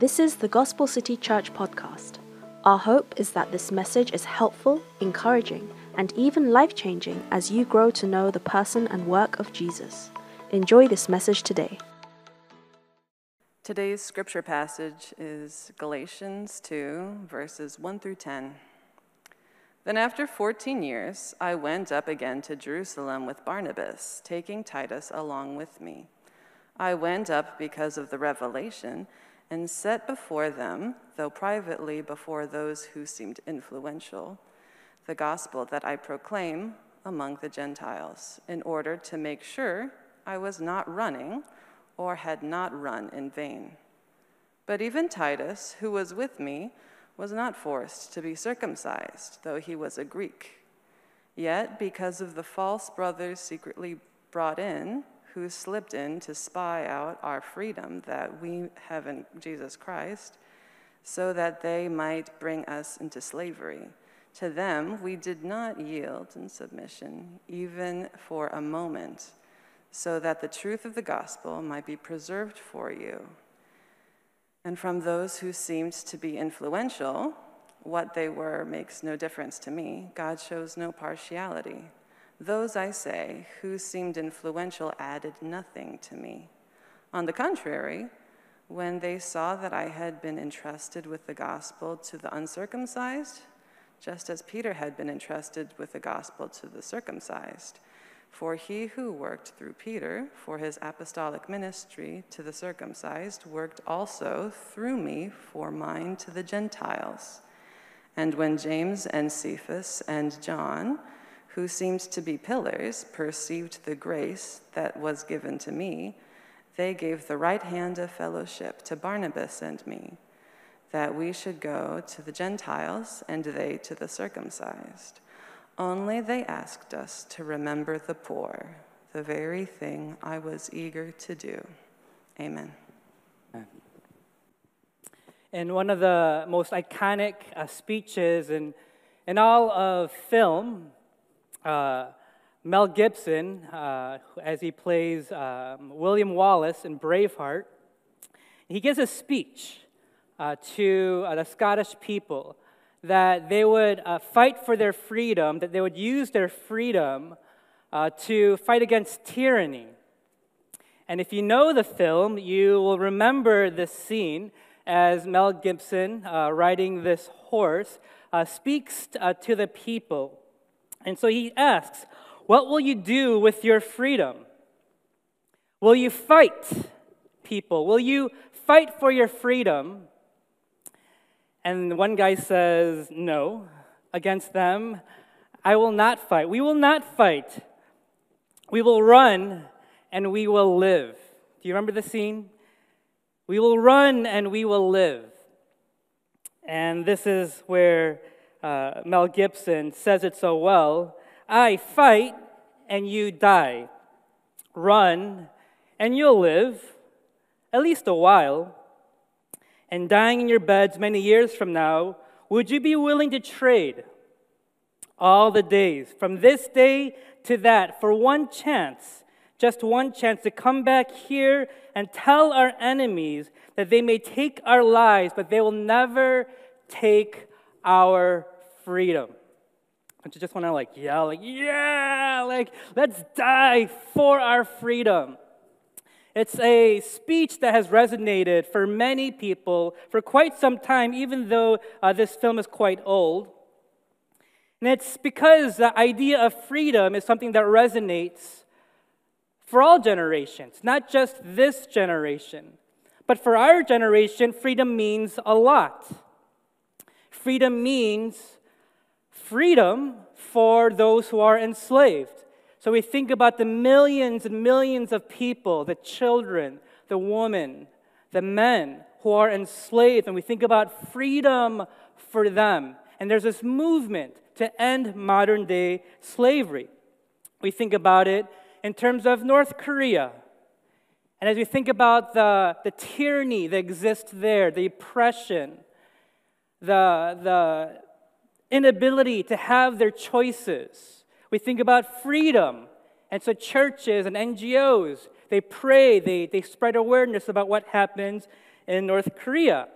This is the Gospel City Church podcast. Our hope is that this message is helpful, encouraging, and even life changing as you grow to know the person and work of Jesus. Enjoy this message today. Today's scripture passage is Galatians 2, verses 1 through 10. Then, after 14 years, I went up again to Jerusalem with Barnabas, taking Titus along with me. I went up because of the revelation and set before them, though privately before those who seemed influential, the gospel that I proclaim among the Gentiles, in order to make sure I was not running or had not run in vain. But even Titus, who was with me, was not forced to be circumcised, though he was a Greek. Yet, because of the false brothers secretly brought in, who slipped in to spy out our freedom that we have in Jesus Christ, so that they might bring us into slavery. To them we did not yield in submission, even for a moment, so that the truth of the gospel might be preserved for you. And from those who seemed to be influential, what they were makes no difference to me. God shows no partiality. Those, I say, who seemed influential added nothing to me. On the contrary, when they saw that I had been entrusted with the gospel to the uncircumcised, just as Peter had been entrusted with the gospel to the circumcised, for he who worked through Peter for his apostolic ministry to the circumcised worked also through me for mine to the Gentiles. And when James and Cephas and John, who seemed to be pillars, perceived the grace that was given to me, they gave the right hand of fellowship to Barnabas and me, that we should go to the Gentiles and they to the circumcised. Only they asked us to remember the poor, the very thing I was eager to do. Amen. In one of the most iconic uh, speeches in, in all of film, uh, Mel Gibson, uh, as he plays um, William Wallace in Braveheart, he gives a speech uh, to uh, the Scottish people that they would uh, fight for their freedom, that they would use their freedom uh, to fight against tyranny. And if you know the film, you will remember this scene as Mel Gibson, riding this horse, speaks to the people and so he asks, What will you do with your freedom? Will you fight people? Will you fight for your freedom? And one guy says, No, against them, I will not fight. We will not fight. We will run and we will live. Do you remember the scene? We will run and we will live. And this is where uh, Mel Gibson says it so well I fight and you die, run and you'll live, at least a while. And dying in your beds many years from now, would you be willing to trade all the days, from this day to that, for one chance, just one chance to come back here and tell our enemies that they may take our lives, but they will never take our freedom. Don't you just want to like yell, like, yeah, like, let's die for our freedom. It's a speech that has resonated for many people for quite some time, even though uh, this film is quite old. And it's because the idea of freedom is something that resonates for all generations, not just this generation. But for our generation, freedom means a lot. Freedom means freedom for those who are enslaved. So we think about the millions and millions of people, the children, the women, the men who are enslaved, and we think about freedom for them. And there's this movement to end modern day slavery. We think about it in terms of North Korea. And as we think about the, the tyranny that exists there, the oppression, the, the inability to have their choices. We think about freedom. And so churches and NGOs, they pray, they, they spread awareness about what happens in North Korea.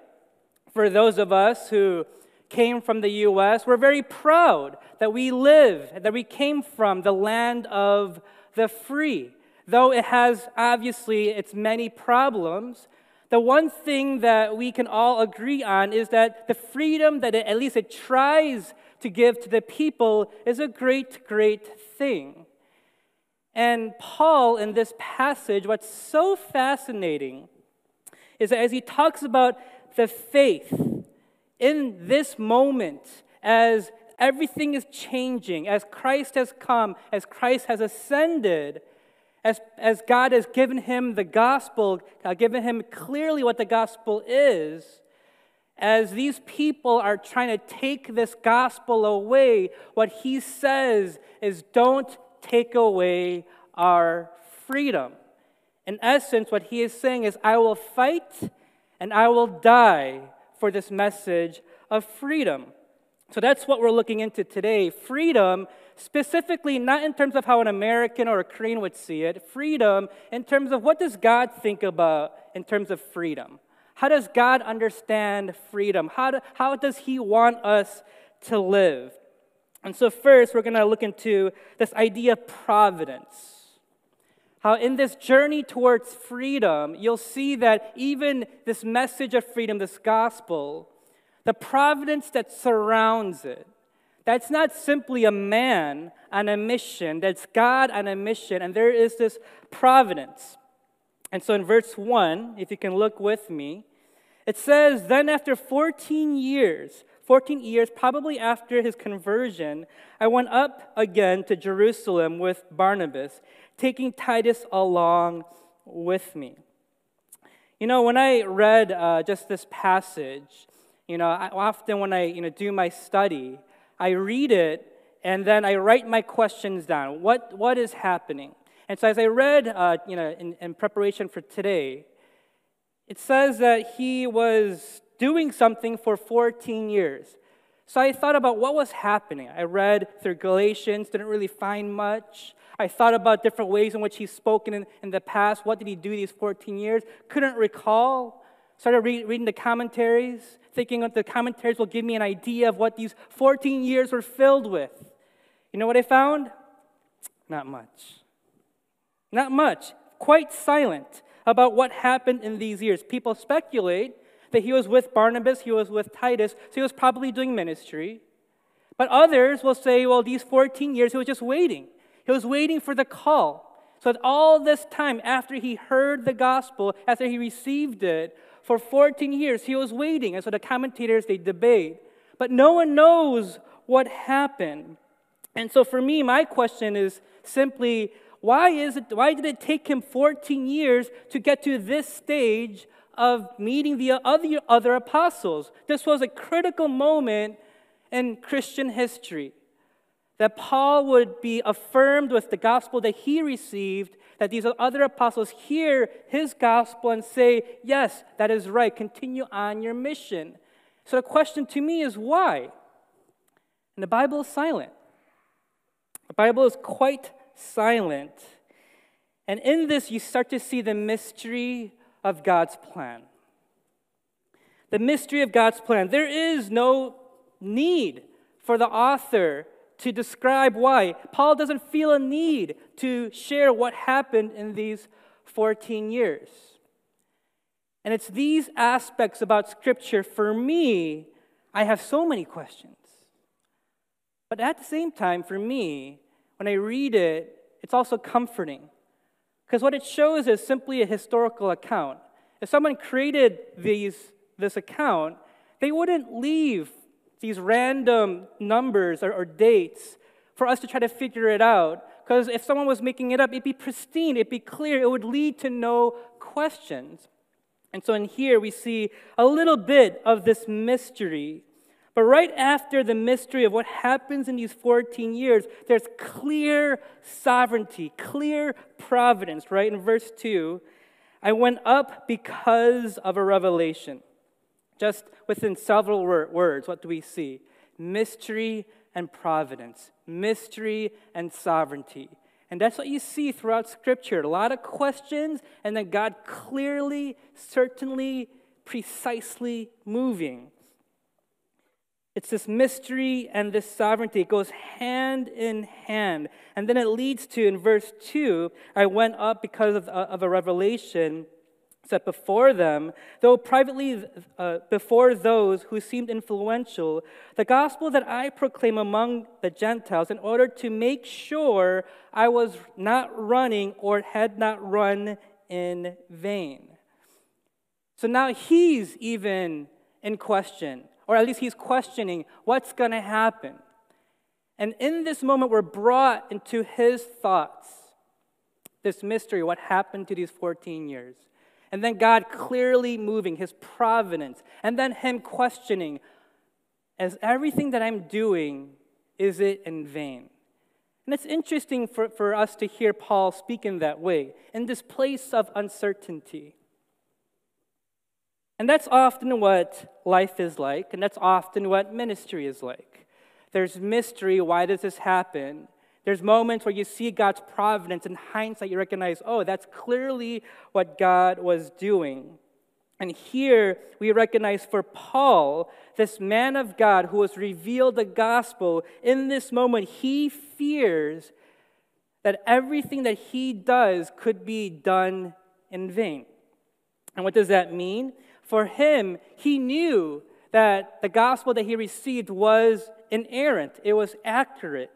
For those of us who came from the US, we're very proud that we live, that we came from the land of the free. Though it has obviously its many problems, the one thing that we can all agree on is that the freedom that it, at least it tries to give to the people is a great, great thing. And Paul, in this passage, what's so fascinating is that as he talks about the faith in this moment, as everything is changing, as Christ has come, as Christ has ascended, as, as God has given him the gospel, uh, given him clearly what the gospel is, as these people are trying to take this gospel away, what he says is don't take away our freedom. In essence, what he is saying is, I will fight and I will die for this message of freedom. So that's what we're looking into today. Freedom, specifically not in terms of how an American or a Korean would see it, freedom in terms of what does God think about in terms of freedom? How does God understand freedom? How, do, how does He want us to live? And so, first, we're going to look into this idea of providence. How, in this journey towards freedom, you'll see that even this message of freedom, this gospel, the providence that surrounds it, that's not simply a man on a mission, that's God on a mission, and there is this providence. And so in verse 1, if you can look with me, it says, Then after 14 years, 14 years, probably after his conversion, I went up again to Jerusalem with Barnabas, taking Titus along with me. You know, when I read uh, just this passage, you know, I, often when I you know, do my study, I read it and then I write my questions down. What, what is happening? And so as I read, uh, you know, in, in preparation for today, it says that he was doing something for 14 years. So I thought about what was happening. I read through Galatians, didn't really find much. I thought about different ways in which he's spoken in, in the past. What did he do these 14 years? Couldn't recall. Started read, reading the commentaries, thinking that the commentaries will give me an idea of what these 14 years were filled with. You know what I found? Not much. Not much. Quite silent about what happened in these years. People speculate that he was with Barnabas, he was with Titus, so he was probably doing ministry. But others will say, well, these 14 years, he was just waiting. He was waiting for the call. So all this time, after he heard the gospel, after he received it, for 14 years, he was waiting. And so the commentators, they debate. But no one knows what happened. And so for me, my question is simply, why, is it, why did it take him 14 years to get to this stage of meeting the other, other apostles? This was a critical moment in Christian history that Paul would be affirmed with the gospel that he received, that these other apostles hear his gospel and say, Yes, that is right, continue on your mission. So the question to me is why? And the Bible is silent. The Bible is quite silent. And in this, you start to see the mystery of God's plan. The mystery of God's plan. There is no need for the author to describe why. Paul doesn't feel a need to share what happened in these 14 years. And it's these aspects about Scripture, for me, I have so many questions. But at the same time, for me, when I read it, it's also comforting. Because what it shows is simply a historical account. If someone created these, this account, they wouldn't leave these random numbers or, or dates for us to try to figure it out. Because if someone was making it up, it'd be pristine, it'd be clear, it would lead to no questions. And so in here, we see a little bit of this mystery. But right after the mystery of what happens in these 14 years, there's clear sovereignty, clear providence, right? In verse 2, I went up because of a revelation. Just within several words, what do we see? Mystery and providence, mystery and sovereignty. And that's what you see throughout Scripture. A lot of questions, and then God clearly, certainly precisely moving. It's this mystery and this sovereignty. It goes hand in hand. And then it leads to, in verse 2, I went up because of, of a revelation set before them, though privately uh, before those who seemed influential, the gospel that I proclaim among the Gentiles in order to make sure I was not running or had not run in vain. So now he's even in question or at least he's questioning what's going to happen. And in this moment, we're brought into his thoughts, this mystery, what happened to these 14 years. And then God clearly moving, his providence, and then him questioning, as everything that I'm doing, is it in vain? And it's interesting for, for us to hear Paul speak in that way, in this place of uncertainty. And that's often what life is like, and that's often what ministry is like. There's mystery why does this happen? There's moments where you see God's providence. In hindsight, you recognize, oh, that's clearly what God was doing. And here we recognize for Paul, this man of God who has revealed the gospel, in this moment, he fears that everything that he does could be done in vain. And what does that mean? For him, he knew that the gospel that he received was inerrant, it was accurate.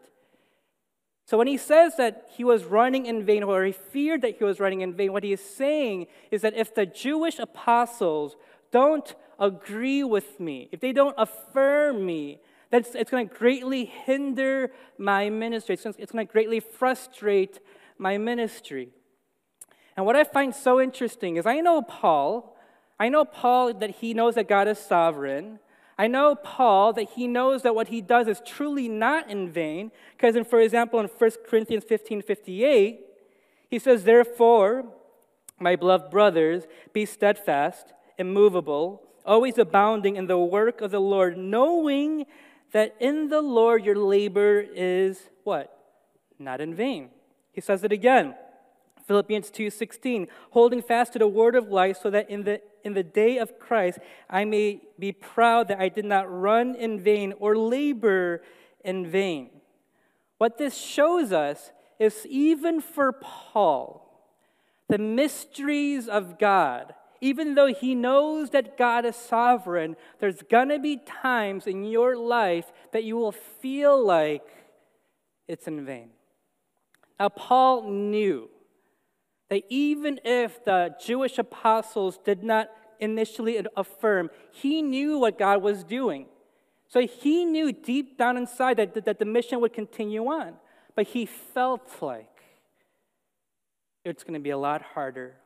So when he says that he was running in vain, or he feared that he was running in vain, what he is saying is that if the Jewish apostles don't agree with me, if they don't affirm me, then it's, going to greatly hinder my ministry. It's, it's going to greatly frustrate my ministry. And what I find so interesting is I know Paul, I know Paul that he knows that God is sovereign. I know Paul that he knows that what he does is truly not in vain, because, in, for example, in 1 Corinthians 15 58, he says, Therefore, my beloved brothers, be steadfast, immovable, always abounding in the work of the Lord, knowing that in the Lord your labor is what? Not in vain. He says it again. Philippians 2:16, holding fast to the word of life so that in the in the day of Christ I may be proud that I did not run in vain or labor in vain. What this shows us is even for Paul, the mysteries of God, even though he knows that God is sovereign, there's going to be times in your life that you will feel like it's in vain. Now, Paul knew that even if the Jewish apostles did not initially affirm, he knew what God was doing. So he knew deep down inside that, that the mission would continue on. But he felt like it's going to be a lot harder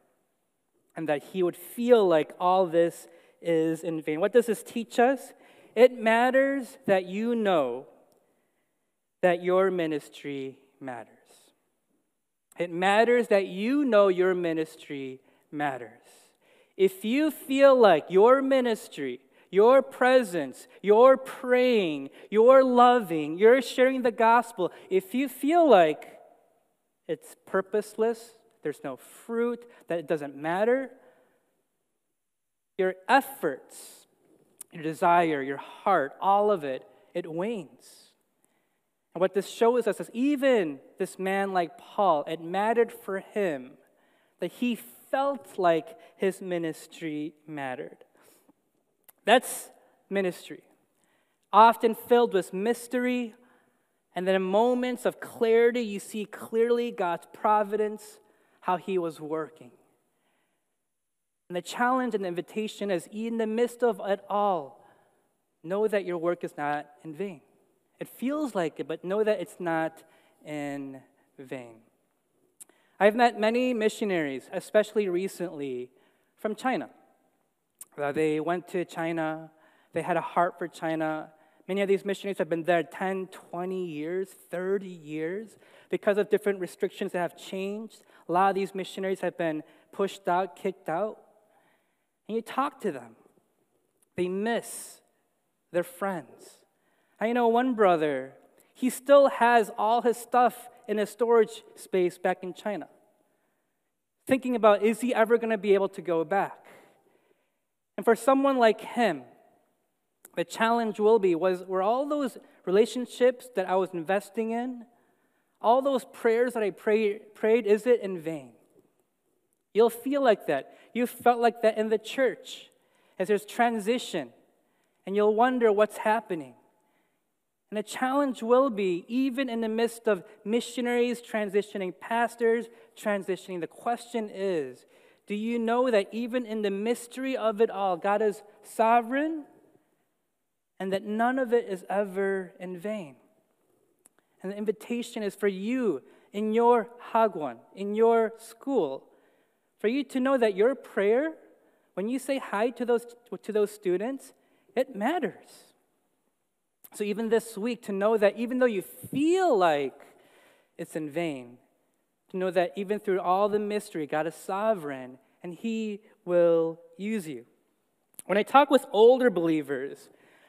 and that he would feel like all this is in vain. What does this teach us? It matters that you know that your ministry matters. It matters that you know your ministry matters. If you feel like your ministry, your presence, your praying, your loving, your sharing the gospel, if you feel like it's purposeless, there's no fruit, that it doesn't matter, your efforts, your desire, your heart, all of it, it wanes. And what this shows us is even this man like Paul, it mattered for him that he felt like his ministry mattered. That's ministry, often filled with mystery, and then in moments of clarity, you see clearly God's providence, how he was working. And the challenge and the invitation is in the midst of it all, know that your work is not in vain. It feels like it, but know that it's not in vain. I've met many missionaries, especially recently, from China. Uh, they went to China, they had a heart for China. Many of these missionaries have been there 10, 20 years, 30 years. Because of different restrictions that have changed, a lot of these missionaries have been pushed out, kicked out. And you talk to them, they miss their friends. I know one brother, he still has all his stuff in his storage space back in China. Thinking about, is he ever going to be able to go back? And for someone like him, the challenge will be was were all those relationships that I was investing in, all those prayers that I prayed, prayed is it in vain? You'll feel like that. You felt like that in the church as there's transition, and you'll wonder what's happening. And the challenge will be, even in the midst of missionaries transitioning, pastors transitioning, the question is do you know that even in the mystery of it all, God is sovereign and that none of it is ever in vain? And the invitation is for you in your hagwon, in your school, for you to know that your prayer, when you say hi to those, to those students, it matters. So even this week, to know that even though you feel like it's in vain, to know that even through all the mystery, God is sovereign and He will use you. When I talk with older believers,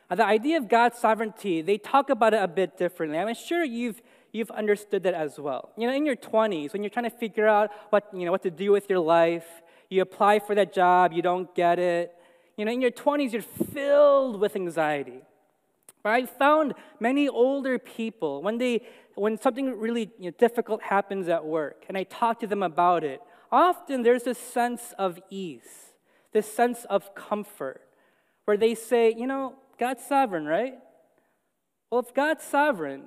uh, the idea of God's sovereignty, they talk about it a bit differently. I'm sure you've, you've understood that as well. You know, in your 20s, when you're trying to figure out what, you know, what to do with your life, you apply for that job, you don't get it. You know, in your 20s, you're filled with anxiety. But I found many older people, when, they, when something really you know, difficult happens at work, and I talk to them about it, often there's this sense of ease, this sense of comfort, where they say, you know, God's sovereign, right? Well, if God's sovereign,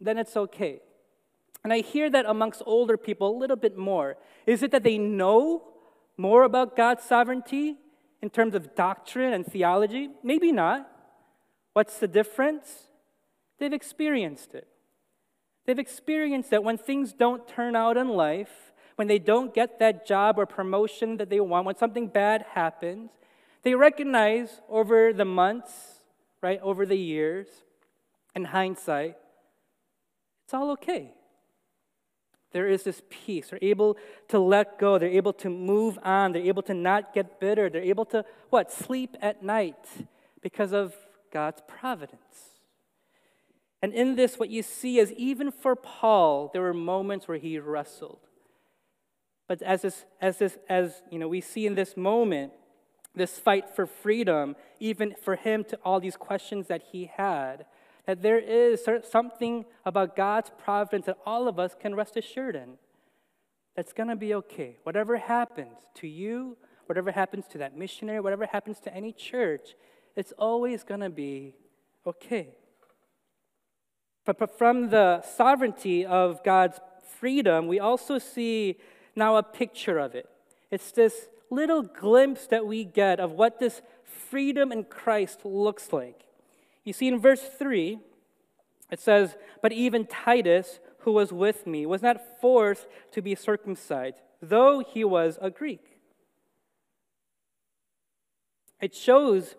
then it's okay. And I hear that amongst older people a little bit more. Is it that they know more about God's sovereignty in terms of doctrine and theology? Maybe not. What's the difference? They've experienced it. They've experienced that when things don't turn out in life, when they don't get that job or promotion that they want, when something bad happens, they recognize over the months, right, over the years, in hindsight, it's all okay. There is this peace. They're able to let go. They're able to move on. They're able to not get bitter. They're able to, what, sleep at night because of God's providence. And in this, what you see is even for Paul, there were moments where he wrestled. But as this, as this, as you know, we see in this moment, this fight for freedom, even for him to all these questions that he had, that there is something about God's providence that all of us can rest assured in. That's going to be okay. Whatever happens to you, whatever happens to that missionary, whatever happens to any church, it's always going to be okay. But from the sovereignty of God's freedom, we also see now a picture of it. It's this little glimpse that we get of what this freedom in Christ looks like. You see, in verse 3, it says, But even Titus, who was with me, was not forced to be circumcised, though he was a Greek. It shows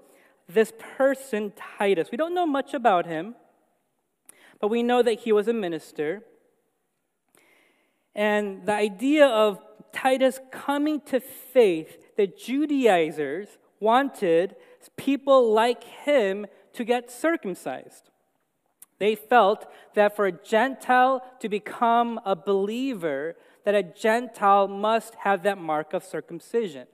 this person, Titus. We don't know much about him, but we know that he was a minister. And the idea of Titus coming to faith, the Judaizers wanted people like him to get circumcised. They felt that for a Gentile to become a believer, that a Gentile must have that mark of circumcision.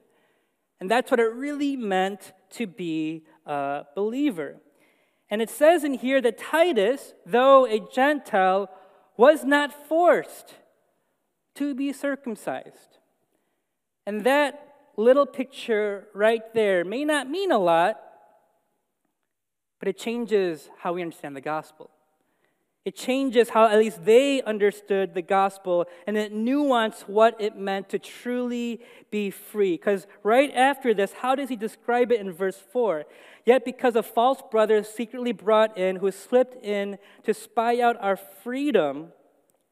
And that's what it really meant to be a believer. And it says in here that Titus, though a Gentile, was not forced to be circumcised. And that little picture right there may not mean a lot, but it changes how we understand the gospel. It changes how at least they understood the gospel and it nuanced what it meant to truly be free. Because right after this, how does he describe it in verse 4? Yet because of false brothers secretly brought in who slipped in to spy out our freedom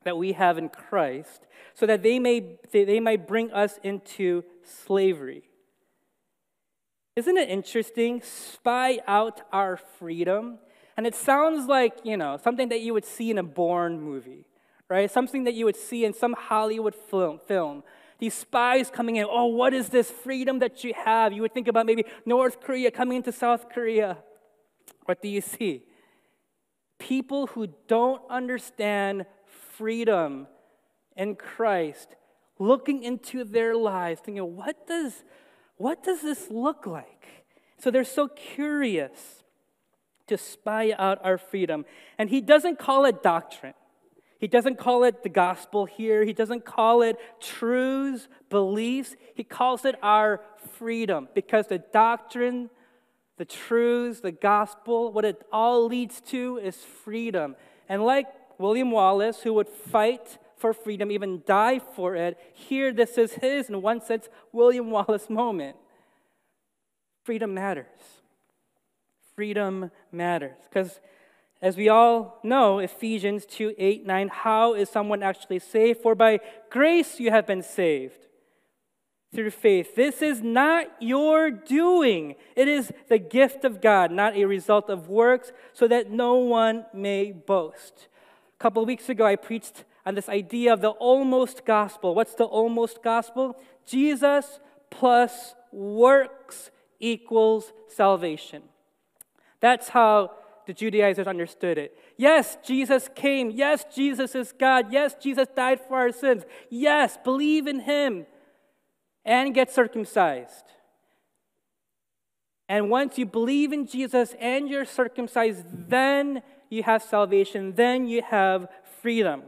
that we have in Christ, so that they may they might bring us into slavery. Isn't it interesting? Spy out our freedom. And it sounds like, you know, something that you would see in a Bourne movie, right? Something that you would see in some Hollywood film. film. These spies coming in, oh, what is this freedom that you have? You would think about maybe North Korea coming into South Korea. What do you see? People who don't understand freedom in Christ looking into their lives, thinking, what does, what does this look like? So they're so curious to spy out our freedom. And he doesn't call it doctrine. He doesn't call it the gospel here. He doesn't call it truths, beliefs. He calls it our freedom because the doctrine, the truths, the gospel, what it all leads to is freedom. And like William Wallace, who would fight for freedom, even die for it, here this is his, in one sense, William Wallace moment. Freedom matters. Freedom matters. Because as we all know, Ephesians 2 8, 9, how is someone actually saved? For by grace you have been saved through faith. This is not your doing, it is the gift of God, not a result of works, so that no one may boast. A couple weeks ago, I preached on this idea of the almost gospel. What's the almost gospel? Jesus plus works equals salvation. That's how the Judaizers understood it. Yes, Jesus came. Yes, Jesus is God. Yes, Jesus died for our sins. Yes, believe in him and get circumcised. And once you believe in Jesus and you're circumcised, then you have salvation, then you have freedom.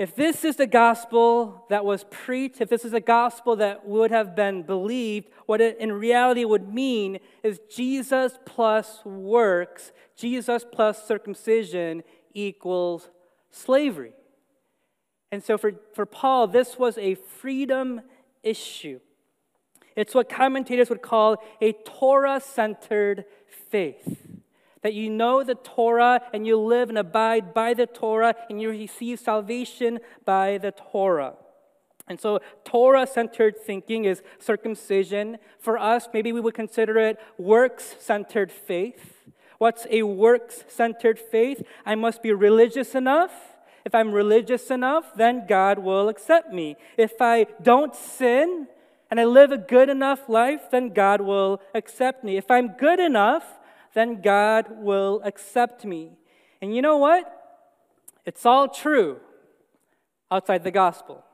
If this is the gospel that was preached, if this is a gospel that would have been believed, what it in reality would mean is Jesus plus works, Jesus plus circumcision equals slavery. And so for, for Paul, this was a freedom issue. It's what commentators would call a Torah centered faith that you know the Torah and you live and abide by the Torah and you receive salvation by the Torah. And so, Torah centered thinking is circumcision. For us, maybe we would consider it works centered faith. What's a works centered faith? I must be religious enough. If I'm religious enough, then God will accept me. If I don't sin and I live a good enough life, then God will accept me. If I'm good enough, then God will accept me. And you know what? It's all true outside the gospel.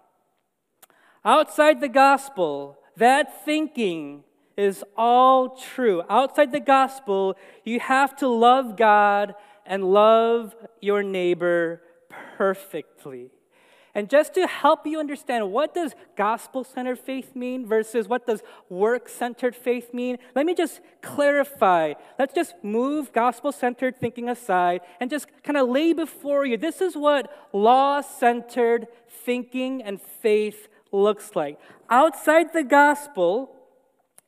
Outside the gospel, that thinking is all true. Outside the gospel, you have to love God and love your neighbor perfectly. And just to help you understand what does gospel-centered faith mean versus what does work-centered faith mean, let me just clarify. Let's just move gospel-centered thinking aside and just kind of lay before you. This is what law-centered thinking and faith looks like. Outside the gospel,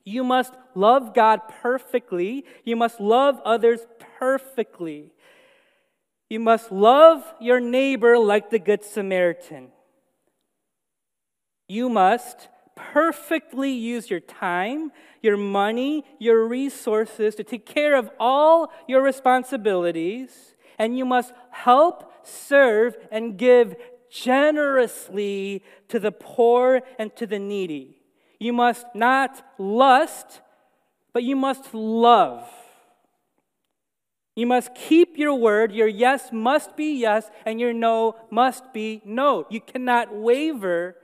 you must love God perfectly. You must love others perfectly. You must love your neighbor like the Good Samaritan. You must perfectly use your time, your money, your resources to take care of all your responsibilities, and you must help, serve, and give generously to the poor and to the needy. You must not lust, but you must love. You must keep your word. Your yes must be yes, and your no must be no. You cannot waver,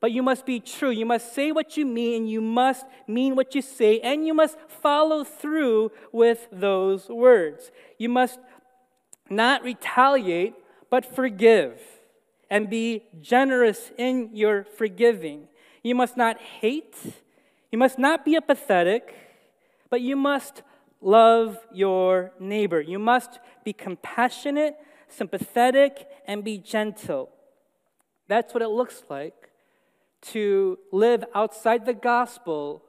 but you must be true. You must say what you mean, and you must mean what you say, and you must follow through with those words. You must not retaliate, but forgive, and be generous in your forgiving. You must not hate. You must not be apathetic, but you must love your neighbor. You must be compassionate, sympathetic, and be gentle. That's what it looks like to live outside the gospel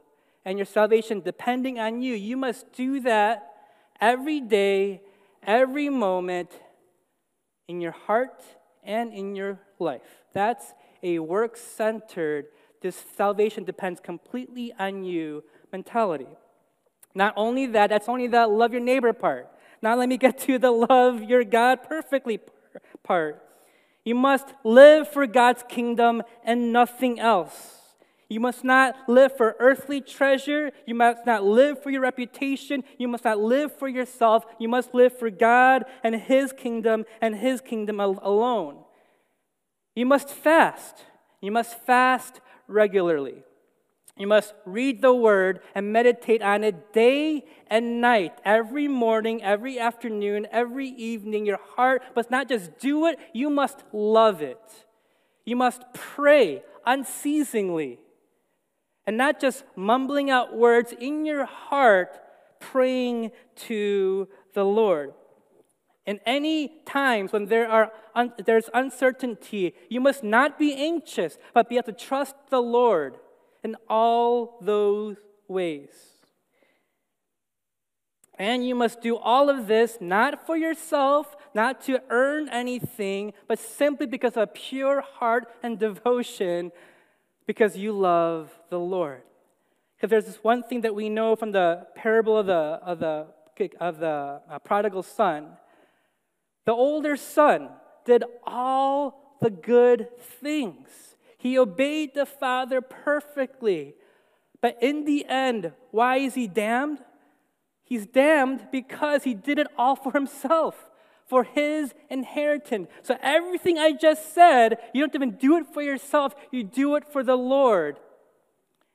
and your salvation depending on you. You must do that every day, every moment in your heart and in your life. That's a work centered, this salvation depends completely on you mentality. Not only that, that's only the love your neighbor part. Now let me get to the love your God perfectly part. You must live for God's kingdom and nothing else. You must not live for earthly treasure. You must not live for your reputation. You must not live for yourself. You must live for God and His kingdom and His kingdom alone. You must fast. You must fast regularly. You must read the word and meditate on it day and night, every morning, every afternoon, every evening. Your heart must not just do it, you must love it. You must pray unceasingly and not just mumbling out words in your heart, praying to the Lord. In any times when there are un- there's uncertainty, you must not be anxious, but be able to trust the Lord in all those ways. And you must do all of this not for yourself, not to earn anything, but simply because of pure heart and devotion, because you love the Lord. Because there's this one thing that we know from the parable of the, of the, of the uh, prodigal son. The older son did all the good things. He obeyed the father perfectly. But in the end, why is he damned? He's damned because he did it all for himself, for his inheritance. So everything I just said, you don't even do it for yourself, you do it for the Lord.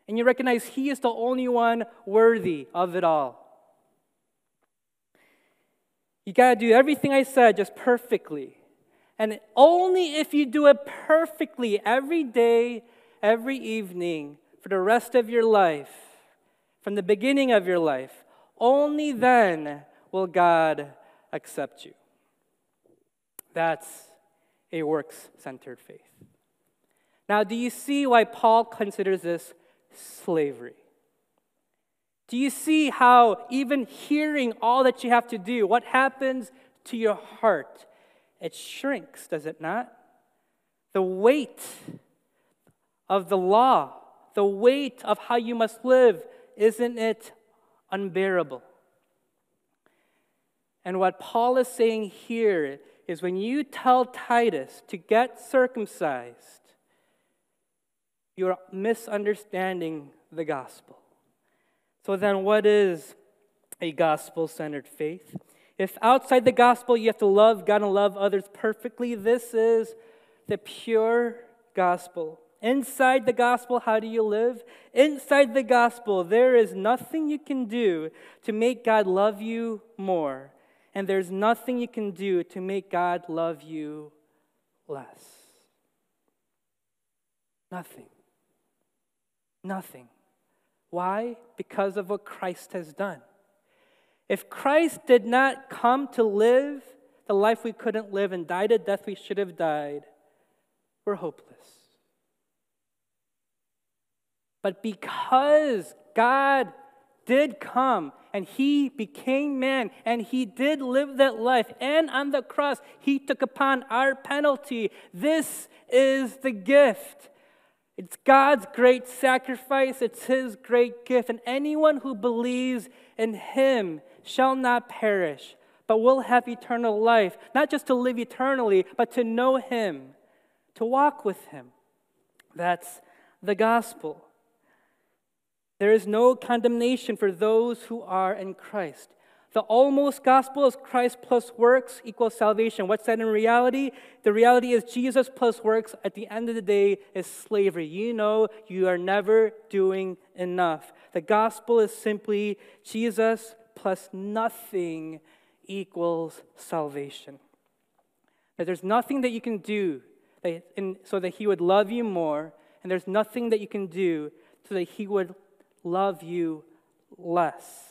And you recognize he is the only one worthy of it all. You got to do everything I said just perfectly. And only if you do it perfectly every day, every evening, for the rest of your life, from the beginning of your life, only then will God accept you. That's a works centered faith. Now, do you see why Paul considers this slavery? Do you see how even hearing all that you have to do, what happens to your heart? It shrinks, does it not? The weight of the law, the weight of how you must live, isn't it unbearable? And what Paul is saying here is when you tell Titus to get circumcised, you're misunderstanding the gospel. So then, what is a gospel centered faith? If outside the gospel you have to love God and love others perfectly, this is the pure gospel. Inside the gospel, how do you live? Inside the gospel, there is nothing you can do to make God love you more. And there's nothing you can do to make God love you less. Nothing. Nothing. Why? Because of what Christ has done. If Christ did not come to live the life we couldn't live and die a death we should have died, we're hopeless. But because God did come and he became man and he did live that life, and on the cross, he took upon our penalty, this is the gift. It's God's great sacrifice, it's His great gift. And anyone who believes in Him shall not perish, but will have eternal life. Not just to live eternally, but to know Him, to walk with Him. That's the gospel. There is no condemnation for those who are in Christ. The almost gospel is Christ plus works equals salvation. What's that in reality? The reality is Jesus plus works at the end of the day is slavery. You know you are never doing enough. The gospel is simply Jesus plus nothing equals salvation. That there's nothing that you can do that in, so that he would love you more, and there's nothing that you can do so that he would love you less.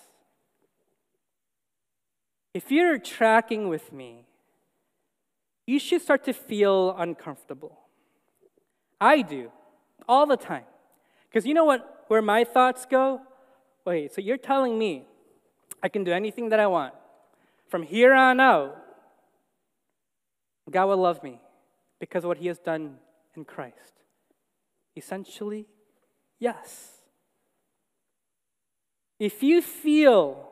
If you're tracking with me, you should start to feel uncomfortable. I do, all the time. Because you know what, where my thoughts go? Wait, so you're telling me I can do anything that I want. From here on out, God will love me because of what He has done in Christ. Essentially, yes. If you feel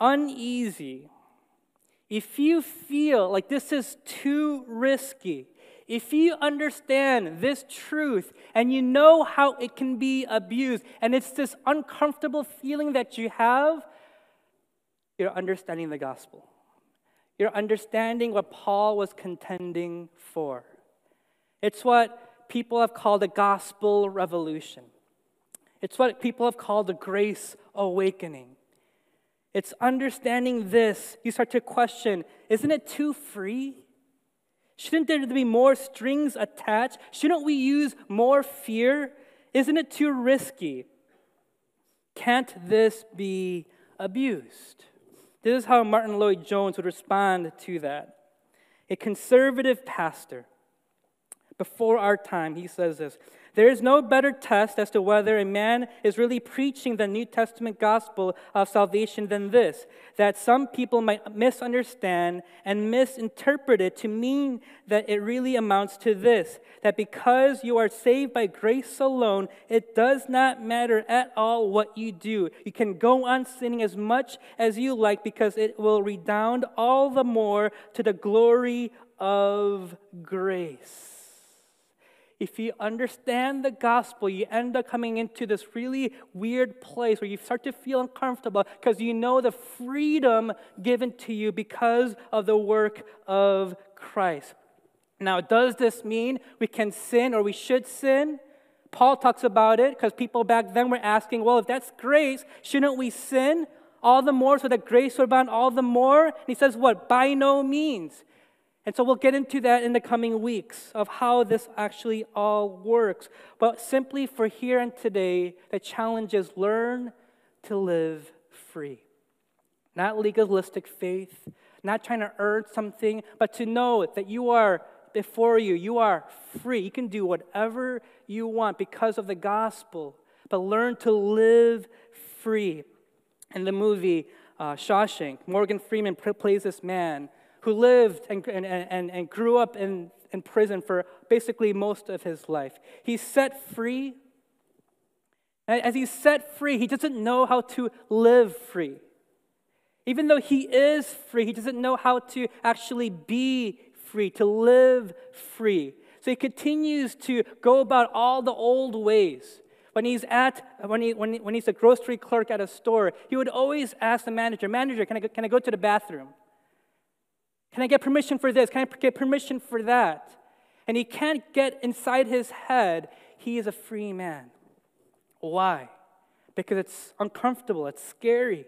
uneasy if you feel like this is too risky, if you understand this truth and you know how it can be abused, and it's this uncomfortable feeling that you have, you're understanding the gospel. You're understanding what Paul was contending for. It's what people have called a gospel revolution. It's what people have called the grace awakening. It's understanding this. You start to question isn't it too free? Shouldn't there be more strings attached? Shouldn't we use more fear? Isn't it too risky? Can't this be abused? This is how Martyn Lloyd-Jones would respond to that. A conservative pastor, before our time, he says this there is no better test as to whether a man is really preaching the New Testament gospel of salvation than this that some people might misunderstand and misinterpret it to mean that it really amounts to this that because you are saved by grace alone, it does not matter at all what you do. You can go on sinning as much as you like because it will redound all the more to the glory of grace if you understand the gospel, you end up coming into this really weird place where you start to feel uncomfortable because you know the freedom given to you because of the work of Christ. Now, does this mean we can sin or we should sin? Paul talks about it because people back then were asking, well, if that's grace, shouldn't we sin? All the more so that grace would abound all the more? And he says, what? By no means. And so we'll get into that in the coming weeks of how this actually all works. But simply for here and today, the challenge is learn to live free. Not legalistic faith, not trying to earn something, but to know that you are before you, you are free. You can do whatever you want because of the gospel, but learn to live free. In the movie uh, Shawshank, Morgan Freeman plays this man who lived and, and, and, and grew up in, in prison for basically most of his life. He's set free. As he's set free, he doesn't know how to live free. Even though he is free, he doesn't know how to actually be free, to live free. So he continues to go about all the old ways. When he's at, when, he, when, he, when he's a grocery clerk at a store, he would always ask the manager, Manager, can I go, can I go to the bathroom? Can I get permission for this? Can I get permission for that? And he can't get inside his head, he is a free man. Why? Because it's uncomfortable, it's scary.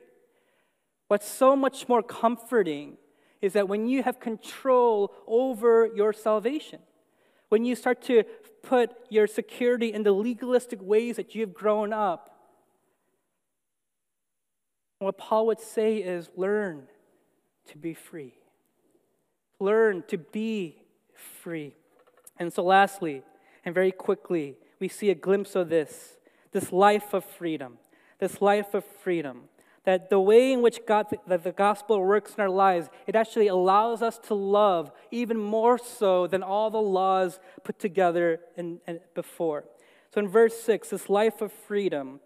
What's so much more comforting is that when you have control over your salvation, when you start to put your security in the legalistic ways that you've grown up, what Paul would say is learn to be free learn to be free. And so, lastly, and very quickly, we see a glimpse of this this life of freedom. This life of freedom. That the way in which God, that the gospel works in our lives, it actually allows us to love even more so than all the laws put together in before. So in verse 6, this life of freedom,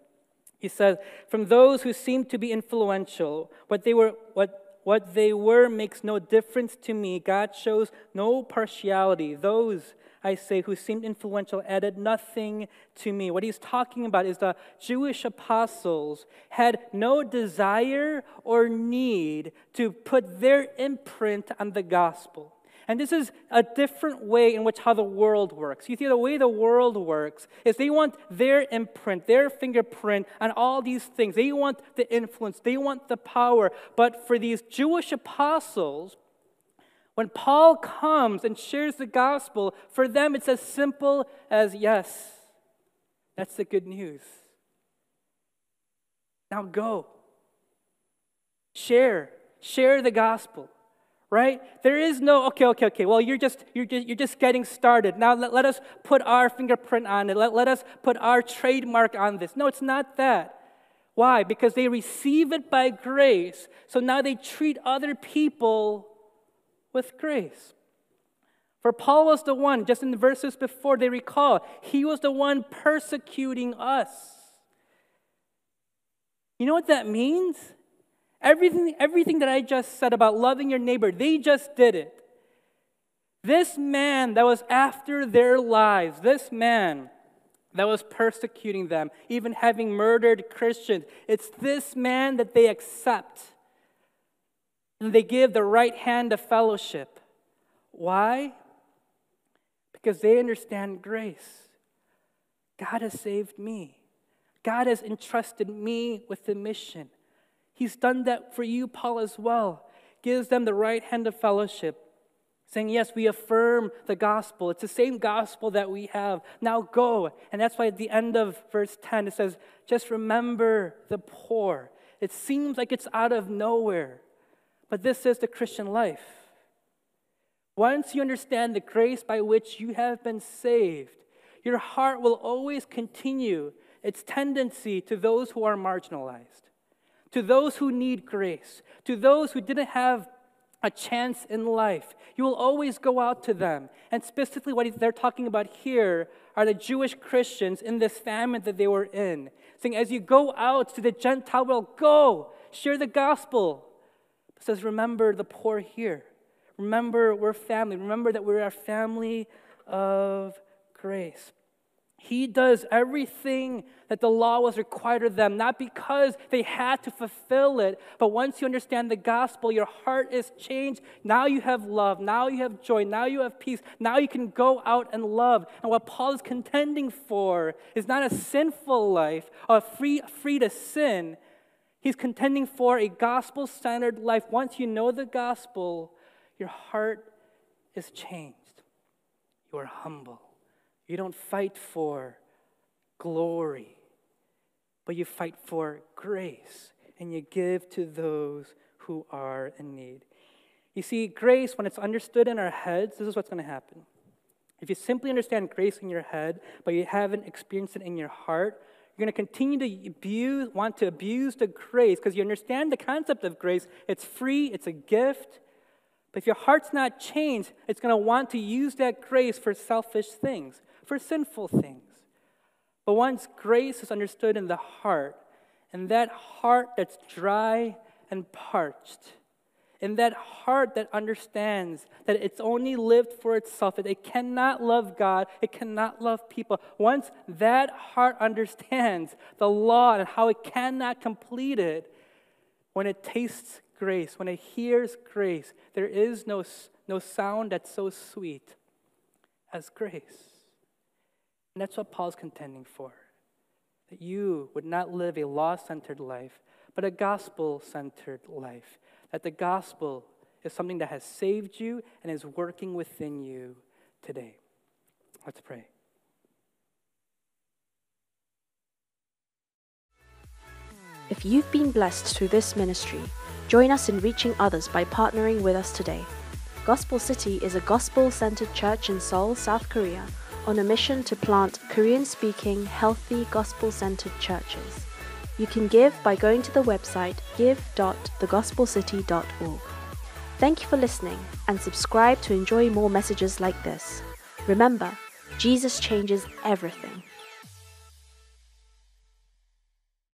he says, From those who seemed to be influential, what they were, what what they were makes no difference to me. God shows no partiality. Those, I say, who seemed influential added nothing to me. What he's talking about is the Jewish apostles had no desire or need to put their imprint on the gospel. And this is a different way in which how the world works. You see, the way the world works is they want their imprint, their fingerprint on all these things. They want the influence, they want the power. But for these Jewish apostles, when Paul comes and shares the gospel, for them it's as simple as yes, that's the good news. Now go. Share. Share the gospel right? There is no, okay, okay, okay, well, you're just, you're just, you're just getting started. Now let, let us put our fingerprint on it. Let, let us put our trademark on this. No, it's not that. Why? Because they receive it by grace. So now they treat other people with grace. For Paul was the one, just in the verses before, they recall, he was the one persecuting us. You know what that means? Everything, everything that I just said about loving your neighbor, they just did it. This man that was after their lives, this man that was persecuting them, even having murdered Christians, it's this man that they accept. And they give the right hand of fellowship. Why? Because they understand grace. God has saved me. God has entrusted me with the mission. He's done that for you, Paul, as well. Gives them the right hand of fellowship, saying, Yes, we affirm the gospel. It's the same gospel that we have. Now go. And that's why at the end of verse 10, it says, Just remember the poor. It seems like it's out of nowhere, but this is the Christian life. Once you understand the grace by which you have been saved, your heart will always continue its tendency to those who are marginalized, to those who need grace, to those who didn't have a chance in life. You will always go out to them. And specifically, what they're talking about here are the Jewish Christians in this famine that they were in. Saying, as you go out to the Gentile world, go, share the gospel. It says, remember the poor here. Remember, we're family. Remember that we're a family of grace. He does everything that the law was required of them, not because they had to fulfill it, but once you understand the gospel, your heart is changed. Now you have love. Now you have joy. Now you have peace. Now you can go out and love. And what Paul is contending for is not a sinful life or free, free to sin. He's contending for a gospel centered life. Once you know the gospel, your heart is changed. You are humble. You don't fight for glory, but you fight for grace and you give to those who are in need. You see, grace, when it's understood in our heads, this is what's going to happen. If you simply understand grace in your head, but you haven't experienced it in your heart, you're going to continue to abuse, want to abuse the grace because you understand the concept of grace. It's free, it's a gift, but if your heart's not changed, it's going to want to use that grace for selfish things, for sinful things. But once grace is understood in the heart, and that heart that's dry and parched, in that heart that understands that it's only lived for itself, that it cannot love God, it cannot love people. Once that heart understands the law and how it cannot complete it, when it tastes grace, when it hears grace, there is no, no sound that's so sweet as grace. And that's what Paul's contending for that you would not live a law centered life, but a gospel centered life. That the gospel is something that has saved you and is working within you today. Let's pray. If you've been blessed through this ministry, Join us in reaching others by partnering with us today. Gospel City is a gospel centered church in Seoul, South Korea, on a mission to plant Korean speaking, healthy, gospel centered churches. You can give by going to the website give.thegospelcity.org. Thank you for listening and subscribe to enjoy more messages like this. Remember, Jesus changes everything.